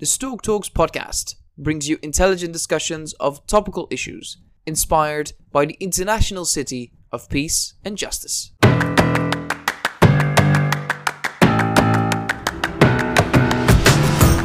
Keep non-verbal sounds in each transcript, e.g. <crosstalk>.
The Stork Talks podcast brings you intelligent discussions of topical issues inspired by the international city of peace and justice.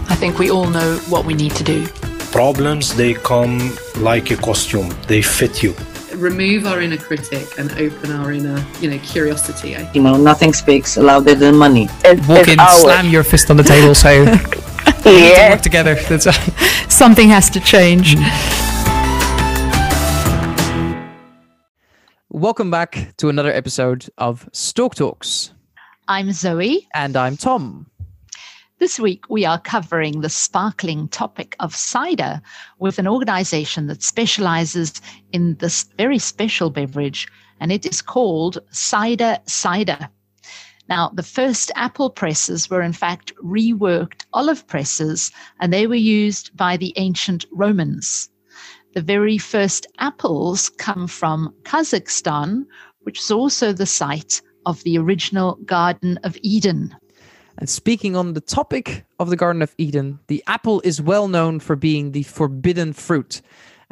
I think we all know what we need to do. Problems, they come like a costume, they fit you. remove our inner critic and open our inner, you know, curiosity. You know, nothing speaks louder than money. Walk in, slam your fist on the table, say, <laughs> "We need to Yeah. work together." That's <laughs> Something has to change. Mm. Welcome back to another episode of Stork Talks, I'm Zoe. and I'm Tom. This week we are covering the sparkling topic of cider with an organization that specializes in this very special beverage, and it is called Cider Cider. Now, the first apple presses were in fact reworked olive presses, and they were used by the ancient Romans. The very first apples come from Kazakhstan, which is also the site of the original Garden of Eden. And speaking on the topic of the Garden of Eden, the apple is well known for being the forbidden fruit.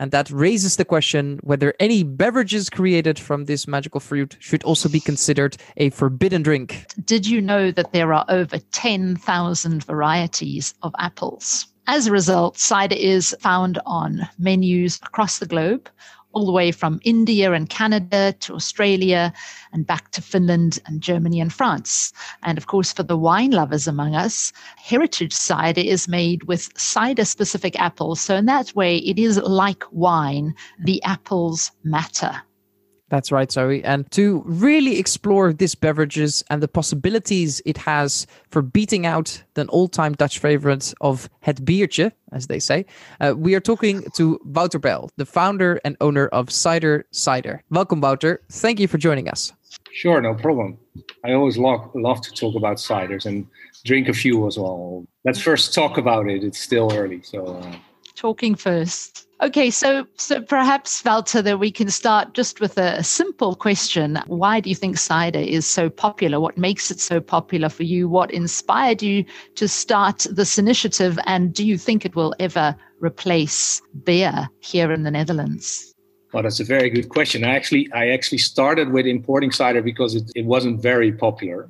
And that raises the question whether any beverages created from this magical fruit should also be considered a forbidden drink. Did you know that there are over 10,000 varieties of apples? As a result, cider is found on menus across the globe, all the way from India and Canada to Australia and back to Finland and Germany and France. And of course, for the wine lovers among us, heritage cider is made with cider specific apples. So, in that way, it is like wine, the apples matter. That's right, Zoe. And to really explore this beverages and the possibilities it has for beating out the all-time Dutch favorite of het biertje, as they say, uh, we are talking to Wouter Bell, the founder and owner of Cider Cider. Welcome, Wouter. Thank you for joining us. Sure, no problem. I always love, love to talk about ciders and drink a few as well. Let's first talk about it. It's still early, so uh, talking first. Okay, so so perhaps Walter, that we can start just with a simple question. Why do you think cider is so popular? What makes it so popular for you? What inspired you to start this initiative? And do you think it will ever replace beer here in the Netherlands? well, that's a very good question. I actually I actually started with importing cider because it, it wasn't very popular,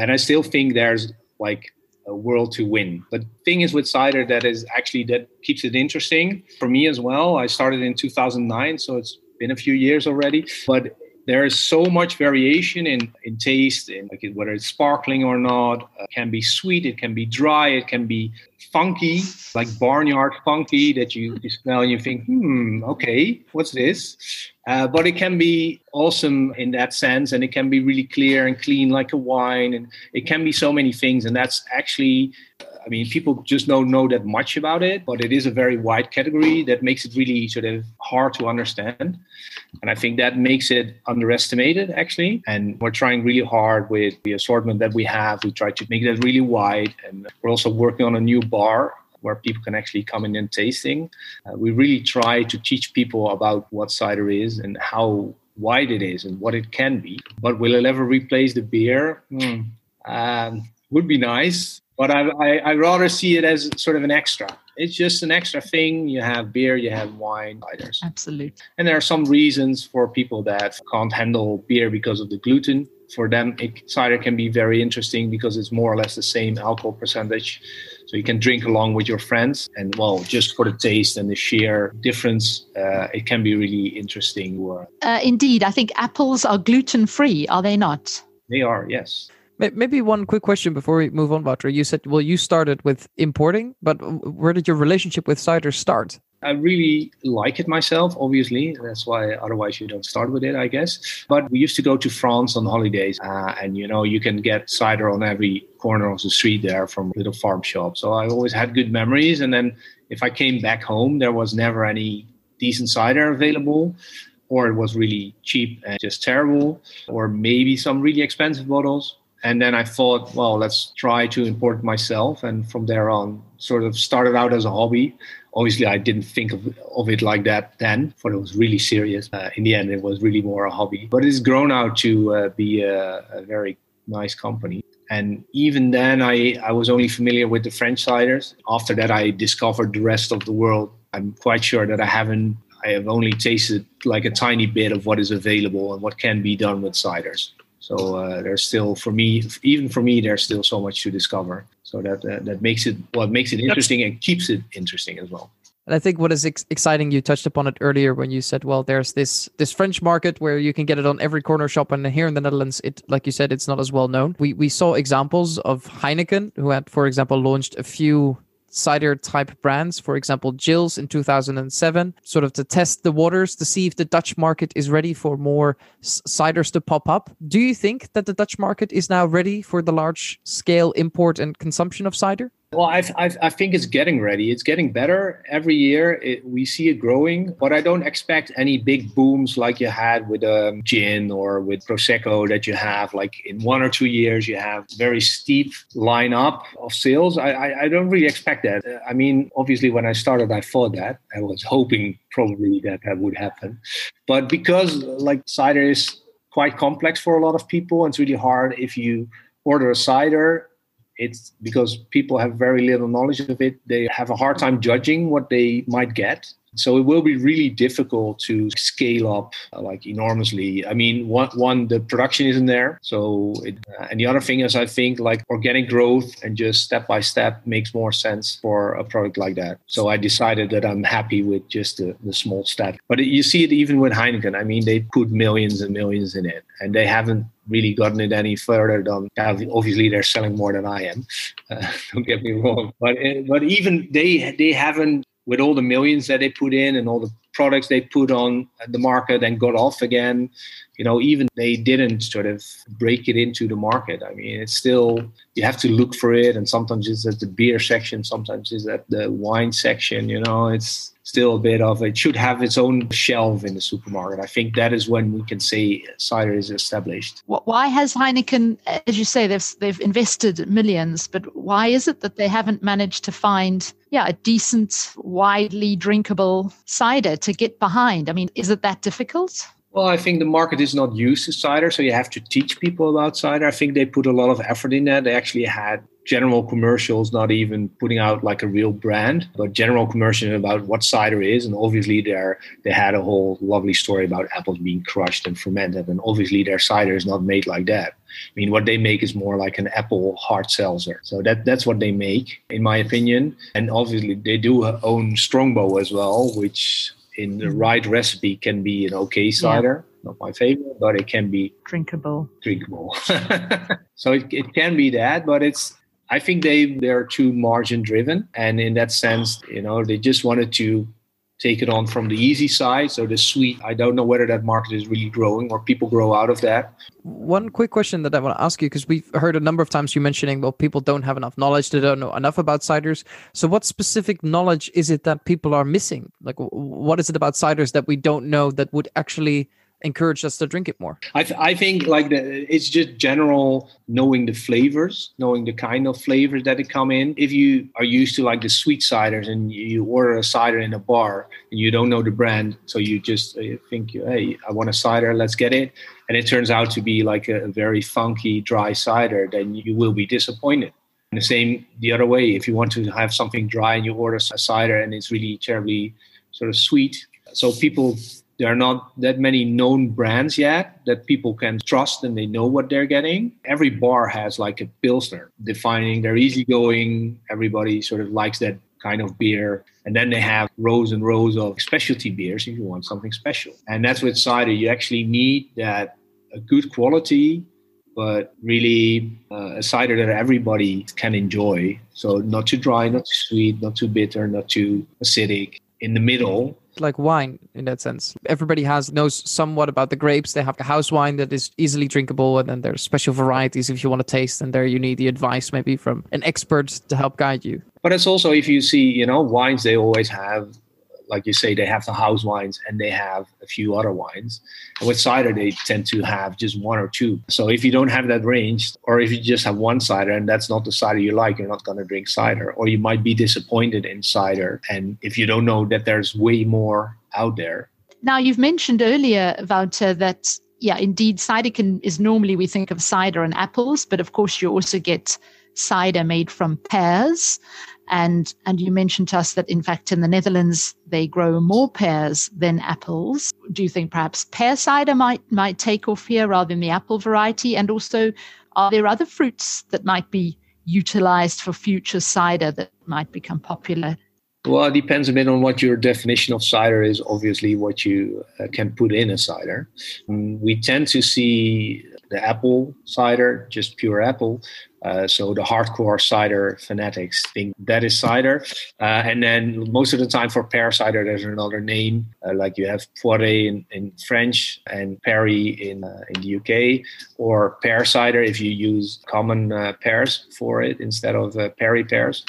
and I still think there's like world to win. But thing is with cider that is actually that keeps it interesting for me as well. I started in 2009, so it's been a few years already. But there is so much variation in, in taste, in like whether it's sparkling or not. Uh, it can be sweet, it can be dry, it can be funky, like barnyard funky that you, you smell and you think, hmm, okay, what's this? Uh, but it can be awesome in that sense, and it can be really clear and clean like a wine, and it can be so many things. And that's actually, I mean, people just don't know that much about it, but it is a very wide category that makes it really sort of hard to understand. And I think that makes it underestimated, actually. And we're trying really hard with the assortment that we have. We try to make that really wide, and we're also working on a new bar where people can actually come in and tasting. Uh, we really try to teach people about what cider is and how wide it is and what it can be. But will it ever replace the beer? Hmm. Um, would be nice, but I, I, I rather see it as sort of an extra. It's just an extra thing. You have beer, you have wine, ciders. Absolutely. And there are some reasons for people that can't handle beer because of the gluten. For them, it, cider can be very interesting because it's more or less the same alcohol percentage. So you can drink along with your friends. And well, just for the taste and the sheer difference, uh, it can be really interesting. Or Uh, indeed, I think apples are gluten free, are they not? they are, yes. May- Maybe one quick question before we move on, Wouter. You said, well, you started with importing, but where did your relationship with cider start? I really like it myself, obviously. That's why otherwise you don't start with it, I guess. But we used to go to France on holidays, uh, and you know, you can get cider on every corner of the street there from little farm shops. So I always had good memories. And then if I came back home, there was never any decent cider available. Or it was really cheap and just terrible, or maybe some really expensive bottles. And then I thought, well, let's try to import myself. And from there on, sort of started out as a hobby. Obviously, I didn't think of, of it like that then, but it was really serious. Uh, in the end, it was really more a hobby. But it's grown out to uh, be a, a very nice company. And even then, I, I was only familiar with the French ciders. After that, I discovered the rest of the world. I'm quite sure that I haven't, I have only tasted like a tiny bit of what is available and what can be done with ciders. So uh, there's still, for me, even for me, there's still so much to discover. So that uh, that makes it well, makes it interesting and keeps it interesting as well. And I think what is ex- exciting, you touched upon it earlier when you said, well, there's this this French market where you can get it on every corner shop, and here in the Netherlands, it like you said, it's not as well known. We we saw examples of Heineken, who had, for example, launched a few cider type brands, for example, Jillz in 2007, sort of to test the waters to see if the Dutch market is ready for more ciders to pop up. Do you think that the Dutch market is now ready for the large scale import and consumption of cider? Well, I, I, I think it's getting ready. It's getting better every year. It, we see it growing, but I don't expect any big booms like you had with um, gin or with prosecco that you have. Like in one or two years, you have very steep lineup of sales. I, I, I don't really expect that. I mean, obviously, when I started, I thought that I was hoping probably that that would happen, but because like cider is quite complex for a lot of people, and it's really hard if you order a cider it's because people have very little knowledge of it. They have a hard time judging what they might get. So it will be really difficult to scale up uh, like enormously. I mean, one, one the production isn't there. So, it, uh, and the other thing is, I think like organic growth and just step by step makes more sense for a product like that. So I decided that I'm happy with just the, the small step. But you see it even with Heineken. I mean, they put millions and millions in it, and they haven't really gotten it any further than obviously they're selling more than I am. <laughs> Uh, don't get me wrong, but uh, but even they they haven't with all the millions that they put in and all the products they put on the market and got off again you know even they didn't sort of break it into the market. I mean it's still you have to look for it and sometimes it's at the beer section sometimes it's at the wine section you know it's still a bit of it should have its own shelf in the supermarket. I think that is when we can say cider is established. Why has heineken as you say they've they've invested millions but why is it that they haven't managed to find yeah a decent widely drinkable cider to get behind i mean is it that difficult well, I think the market is not used to cider, so you have to teach people about cider. I think they put a lot of effort in that. They actually had general commercials, not even putting out like a real brand, but general commercials about what cider is. And obviously, there they had a whole lovely story about apples being crushed and fermented. And obviously, their cider is not made like that. I mean, what they make is more like an apple hard seltzer. So that that's what they make, in my opinion. And obviously, they do own Strongbow as well, which in the mm. right recipe can be an okay cider. Yeah. Not my favorite, but it can be drinkable. Drinkable. <laughs> so it, it can be that, but it's I think they they're too margin driven, and in that sense, you know, they just wanted to take it on from the easy side. So the sweet, I don't know whether that market is really growing or people grow out of that. One quick question that I want to ask you because we've heard a number of times you mentioning, well, people don't have enough knowledge, they don't know enough about ciders. So, what specific knowledge is it that people are missing? Like, what is it about ciders that we don't know that would actually encourage us to drink it more? I, th- I think like the, it's just general knowing the flavors, knowing the kind of flavors that they come in. If you are used to like the sweet ciders and you order a cider in a bar and you don't know the brand, so you just uh, think, hey, I want a cider, let's get it. And it turns out to be like a, a very funky, dry cider, then you will be disappointed. And the same the other way, if you want to have something dry and you order a cider and it's really terribly sort of sweet, so people there are not that many known brands yet that people can trust and they know what they're getting. Every bar has like a Pilsner defining they're easygoing. Everybody sort of likes that kind of beer. And then they have rows and rows of specialty beers if you want something special. And that's with cider. You actually need that a good quality, but really uh, a cider that everybody can enjoy. So not too dry, not too sweet, not too bitter, not too acidic. In the middle, like wine in that sense. Everybody has knows somewhat about the grapes. They have a house wine that is easily drinkable, and then there's special varieties if you want to taste. And there you need the advice maybe from an expert to help guide you. But it's also if you see, you know, wines they always have like you say, they have the house wines and they have a few other wines. And with cider, they tend to have just one or two. So if you don't have that range, or if you just have one cider and that's not the cider you like, you're not going to drink cider. Or you might be disappointed in cider. And if you don't know that there's way more out there. Now, you've mentioned earlier, Wouter, that yeah, indeed, cider can is normally we think of cider and apples, but of course you also get cider made from pears. And and you mentioned to us that in fact in the Netherlands they grow more pears than apples. Do you think perhaps pear cider might might take off here rather than the apple variety? And also, are there other fruits that might be utilized for future cider that might become popular well, it depends a bit on what your definition of cider is. Obviously, what you uh, can put in a cider. Um, we tend to see the apple cider, just pure apple. Uh, so the hardcore cider fanatics think that is cider. Uh, and then most of the time for pear cider, there's another name. Uh, like you have Poiré in, in French and Perry in, uh, in the UK, or pear cider if you use common uh, pears for it instead of Perry pears.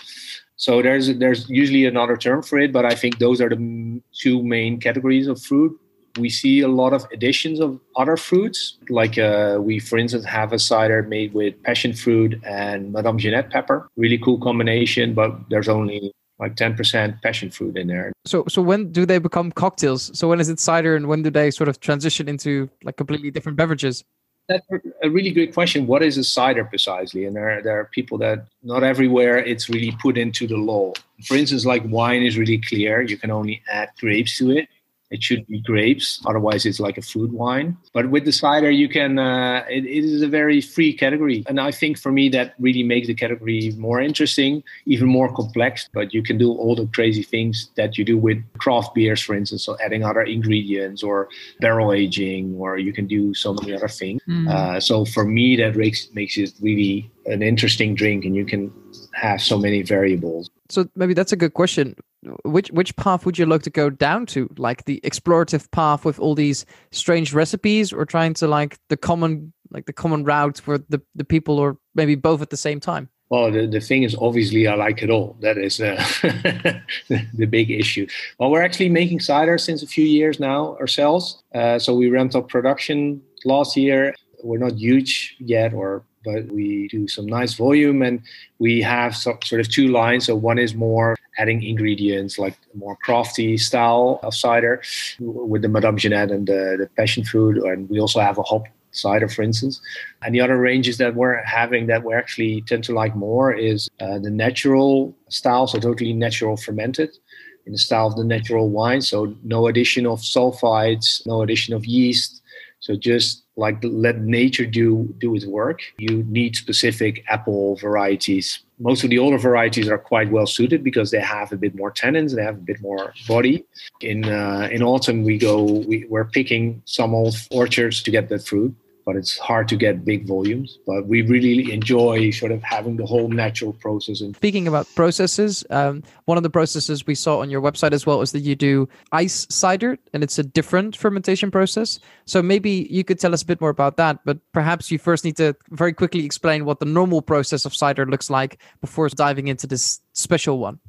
So there's there's usually another term for it, but I think those are the two main categories of fruit. We see a lot of additions of other fruits, like uh, we, for instance, have a cider made with passion fruit and Madame Jeanette pepper. Really cool combination, but there's only like 10% passion fruit in there. So so when do they become cocktails? So when is it cider and when do they sort of transition into like completely different beverages? That's a really good question. What is a cider precisely? And there, there are people that not everywhere it's really put into the law. For instance, like wine is really clear. You can only add grapes to it. It should be grapes, otherwise it's like a fruit wine. But with the cider, you can. Uh, it, it is a very free category, and I think for me that really makes the category more interesting, even more complex. But you can do all the crazy things that you do with craft beers, for instance, so adding other ingredients or barrel aging, or you can do so many other things. Mm. Uh, so for me, that makes makes it really an interesting drink, and you can have so many variables. So maybe that's a good question. Which which path would you like to go down to? Like the explorative path with all these strange recipes or trying to like the common like the common route for the the people or maybe both at the same time? Well the, the thing is obviously i like it all. That is uh, <laughs> the big issue. Well we're actually making cider since a few years now ourselves. Uh, so we ramped up production last year. We're not huge yet or but we do some nice volume and we have sort of two lines so one is more adding ingredients like more crafty style of cider with the Madame Jeanette and the, the passion fruit. And we also have a hop cider, for instance. And the other ranges that we're having that we actually tend to like more is uh, the natural style, so totally natural fermented in the style of the natural wine. So no addition of sulfites, no addition of yeast. So just like let nature do do its work. You need specific apple varieties. Most of the older varieties are quite well suited because they have a bit more tannins, they have a bit more body. In uh, in autumn, we go we, we're picking some old orchards to get that fruit but it's hard to get big volumes. But we really enjoy sort of having the whole natural process. And speaking about processes, um, one of the processes we saw on your website as well is that you do ice cider, and it's a different fermentation process. So maybe you could tell us a bit more about that. But perhaps you first need to very quickly explain what the normal process of cider looks like before diving into this special one.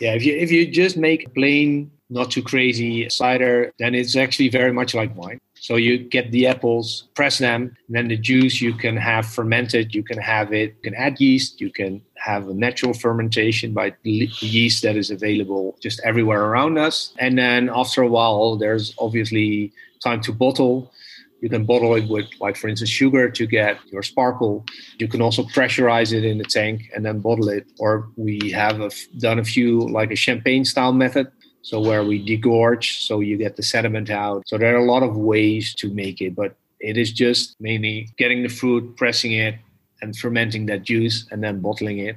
Yeah, if you if you just make plain, not too crazy cider, then it's actually very much like wine. So you get the apples, press them, and then the juice you can have fermented. You can have it. You can add yeast. You can have a natural fermentation by yeast that is available just everywhere around us. And then after a while, there's obviously time to bottle. You can bottle it with, like for instance, sugar to get your sparkle. You can also pressurize it in the tank and then bottle it. Or we have done a few like a champagne style method so where we degorge, so you get the sediment out. So there are a lot of ways to make it, but it is just mainly getting the fruit, pressing it, and fermenting that juice, and then bottling it.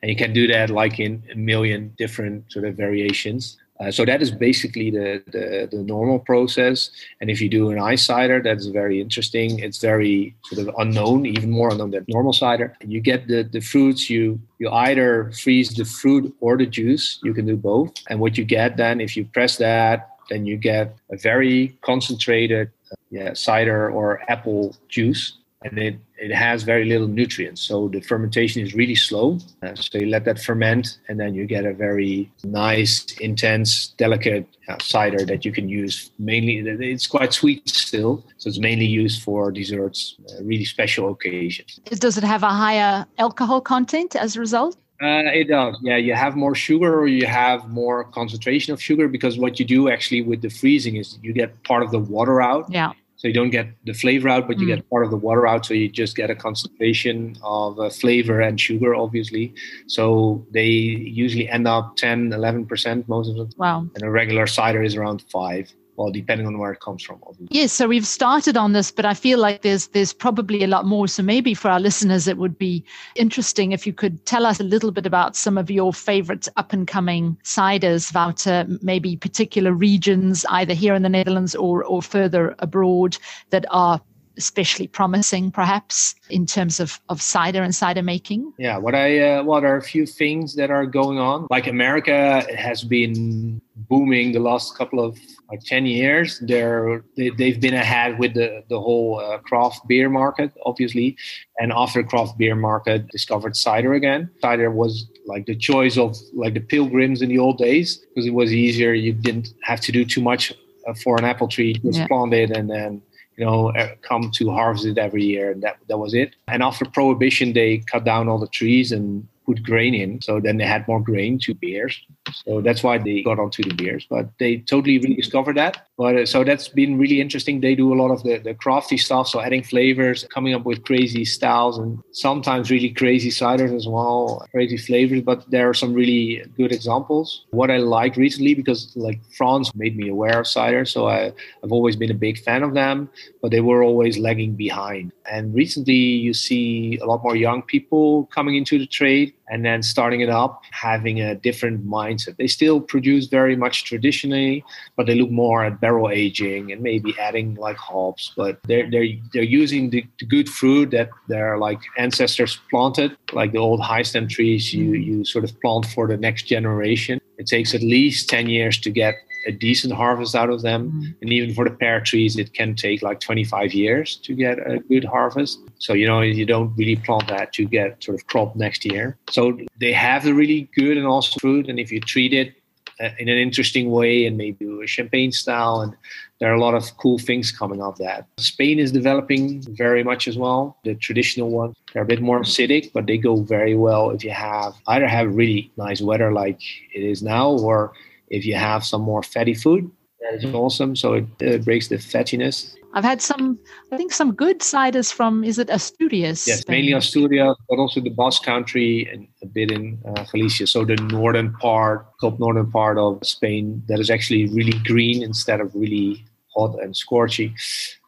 And you can do that like in a million different sort of variations. Uh, so that is basically the, the, the normal process. And if you do an ice cider, that's very interesting. It's very sort of unknown, even more unknown than normal cider. You get the, the fruits, you you either freeze the fruit or the juice. You can do both. And what you get then, if you press that, then you get a very concentrated uh, yeah, cider or apple juice and it, it has very little nutrients. So the fermentation is really slow. Uh, so you let that ferment, and then you get a very nice, intense, delicate uh, cider that you can use mainly. It's quite sweet still, so it's mainly used for desserts, uh, really special occasions. Does it have a higher alcohol content as a result? Uh, it does. Yeah, you have more sugar or you have more concentration of sugar because what you do actually with the freezing is you get part of the water out. Yeah So you don't get the flavor out, but you Mm. get part of the water out. So you just get a concentration of uh, flavor and sugar, obviously. So they usually end up 10, 11% most of the time. Wow. And a regular cider is around five. Well, depending on where it comes from, obviously. Yes, so we've started on this, but I feel like there's there's probably a lot more. So maybe for our listeners, it would be interesting if you could tell us a little bit about some of your favorite up and coming ciders, about uh, maybe particular regions, either here in the Netherlands or or further abroad, that are especially promising, perhaps in terms of of cider and cider making. Yeah, what I uh, what are a few things that are going on? Like America has been booming the last couple of like ten years. They're they, they've been ahead with the the whole uh, craft beer market, obviously, and after craft beer market discovered cider again. Cider was like the choice of like the pilgrims in the old days because it was easier. You didn't have to do too much uh, for an apple tree, just Yeah. plant it and then you know, uh, come to harvest it every year, and that that was it. And after prohibition, they cut down all the trees and put grain in, so then they had more grain to beers. So that's why they got onto the beers. But they totally rediscovered that. But uh, so that's been really interesting. They do a lot of the, the crafty stuff, so adding flavors, coming up with crazy styles, and sometimes really crazy ciders as well, crazy flavors. But there are some really good examples. What I liked recently, because like France made me aware of cider, so I, I've always been a big fan of them but they were always lagging behind. And recently, you see a lot more young people coming into the trade and then starting it up, having a different mindset. They still produce very much traditionally, but they look more at barrel aging and maybe adding like hops. But they're they're they're using the, the good fruit that their like ancestors planted, like the old high stem trees. You you sort of plant for the next generation. It takes at least ten years to get a decent harvest out of them. Mm-hmm. And even for the pear trees, it can take like 25 years to get a good harvest. So, you know, you don't really plant that to get sort of crop next year. So they have a really good and awesome fruit. And if you treat it in an interesting way and maybe a champagne style, and there are a lot of cool things coming off that. Spain is developing very much as well. The traditional ones, they're a bit more acidic, but they go very well if you have either have really nice weather like it is now or if you have some more fatty food, that is awesome. So it uh, breaks the fattiness. I've had some, I think, some good ciders from, is it Asturias? Yes, mainly Asturias, but also the Basque Country and a bit in uh, Galicia. So the northern part, top northern part of Spain, that is actually really green instead of really hot and scorchy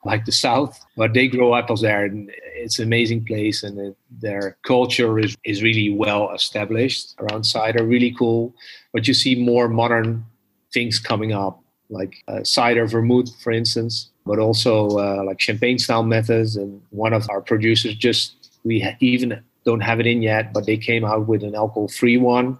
like the south. But they grow apples there, and it's an amazing place. And it, their culture is is really well established around cider. Really cool. But you see more modern things coming up, like uh, cider vermouth, for instance, but also uh, like champagne style methods. And one of our producers just we even don't have it in yet, but they came out with an alcohol free one.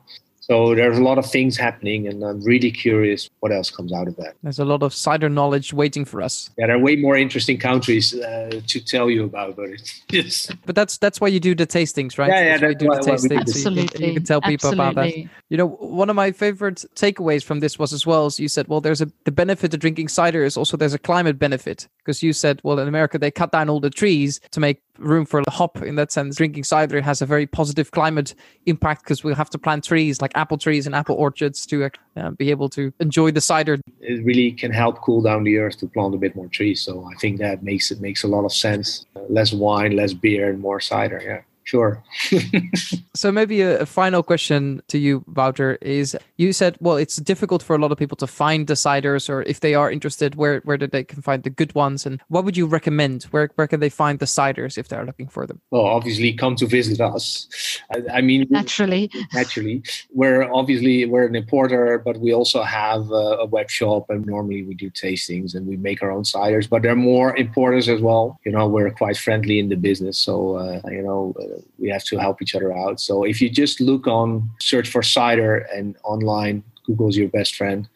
So there's a lot of things happening, and I'm really curious what else comes out of that. There's a lot of cider knowledge waiting for us. Yeah, there are way more interesting countries uh, to tell you about, but it's <laughs> But that's that's why you do the tastings, right? Yeah, yeah, why you that's do why- the why we do tastings. this. so you can- Absolutely. You can tell people about that. You know, one of my favorite takeaways from this was as well as you said, well, there's a the benefit of drinking cider is also there's a climate benefit because you said, well, in America they cut down all the trees to make room for a hop. In that sense, drinking cider has a very positive climate impact because we have to plant trees like apple trees and apple orchards to uh, be able to enjoy the cider. it really can help cool down the earth to plant a bit more trees. So I think that makes it makes a lot of sense. Less wine, less beer, and more cider. Yeah, sure. <laughs> So maybe a, a final question to you, Wouter, is you said, well, it's difficult for a lot of people to find deciders or if they are interested, where where did they can find the good ones, and what would you recommend? Where where can they find the ciders if they're looking for them? well, obviously, come to visit us. I, I mean, Naturally. naturally, we're obviously we're an importer, but we also have a, a web shop, and normally we do tastings and we make our own ciders. But there are more importers as well. You know, we're quite friendly in the business, so uh, you know uh, we have to help each other out. So if you just look on, search for cider, and online, Google's your best friend.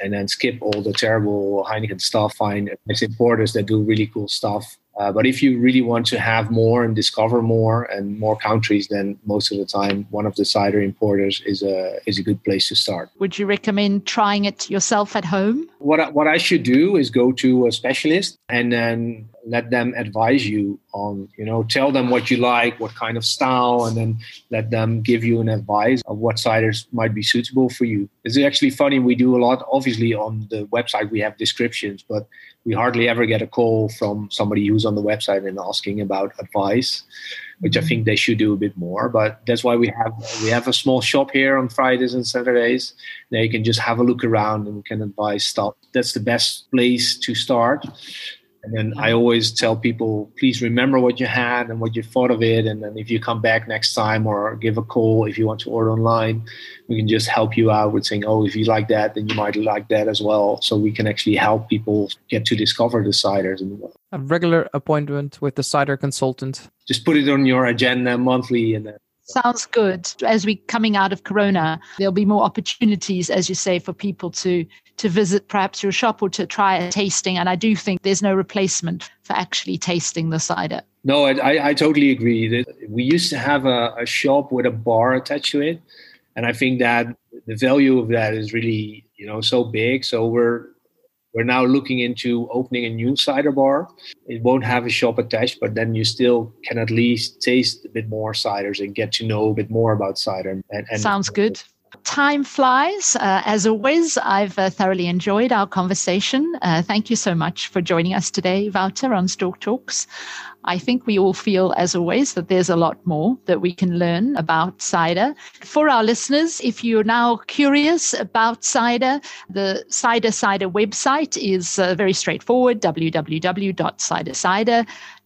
And then skip all the terrible Heineken stuff. Find importers that do really cool stuff. Uh, but if you really want to have more and discover more and more countries, then most of the time, one of the cider importers is a is a good place to start. Would you recommend trying it yourself at home? What I, what I should do is go to a specialist and then let them advise you on you know tell them what you like what kind of style and then let them give you an advice of what ciders might be suitable for you. It's actually funny we do a lot obviously on the website we have descriptions but we hardly ever get a call from somebody who's on the website and asking about advice which I mm-hmm. think they should do a bit more. But that's why we have we have a small shop here on Fridays and Saturdays. There you can just have a look around and can advise stuff. That's the best place to start. And then I always tell people, please remember what you had and what you thought of it. And then if you come back next time or give a call if you want to order online, we can just help you out with saying, oh, if you like that, then you might like that as well. So we can actually help people get to discover the ciders. And A regular appointment with the cider consultant. just put it on your agenda monthly and then Sounds good. As we coming out of Corona, there'll be more opportunities, as you say, for people to to visit perhaps your shop or to try a tasting. And I do think there's no replacement for actually tasting the cider. No, I, I, totally agree. We used to have a, a shop with a bar attached to it, and I think that the value of that is really you know so big. So we're we're now looking into opening a new cider bar. It won't have a shop attached, but then you still can at least taste a bit more ciders and get to know a bit more about cider. And, and Sounds good. Time flies. Uh, as always, I've uh, thoroughly enjoyed our conversation. Uh, thank you so much for joining us today, Wouter, on Stork Talks. I think we all feel, as always, that there's a lot more that we can learn about cider. For our listeners, if you're now curious about cider, the Cider Cider website is uh, very straightforward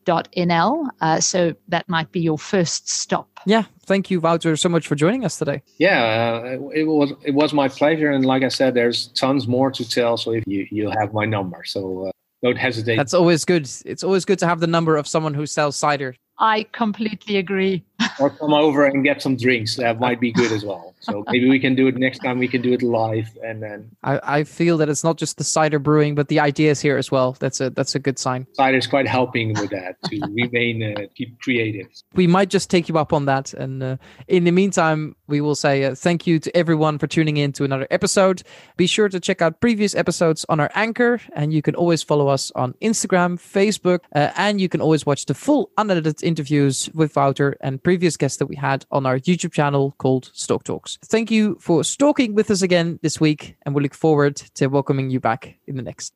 www.cidercider.nl. Uh, so that might be your first stop. Yeah, thank you, Wouter, so much for joining us today. Yeah, uh, it was it was my pleasure, and like I said, there's tons more to tell. So if you you have my number, so uh, don't hesitate. That's always good. It's always good to have the number of someone who sells cider. I completely agree. <laughs> or come over and get some drinks. That might be good as well. So maybe we can do it next time. We can do it live, and then I, I feel that it's not just the cider brewing, but the ideas here as well. That's a that's a good sign. cider is quite helping with that to <laughs> remain uh, keep creative. We might just take you up on that. And uh, in the meantime, we will say uh, thank you to everyone for tuning in to another episode. Be sure to check out previous episodes on our Anchor, and you can always follow us on Instagram, Facebook, uh, and you can always watch the full unedited interviews with Wouter and previous guests that we had on our YouTube channel called Stork Talks. Thank you for stalking with us again this week, and we look forward to welcoming you back in the next.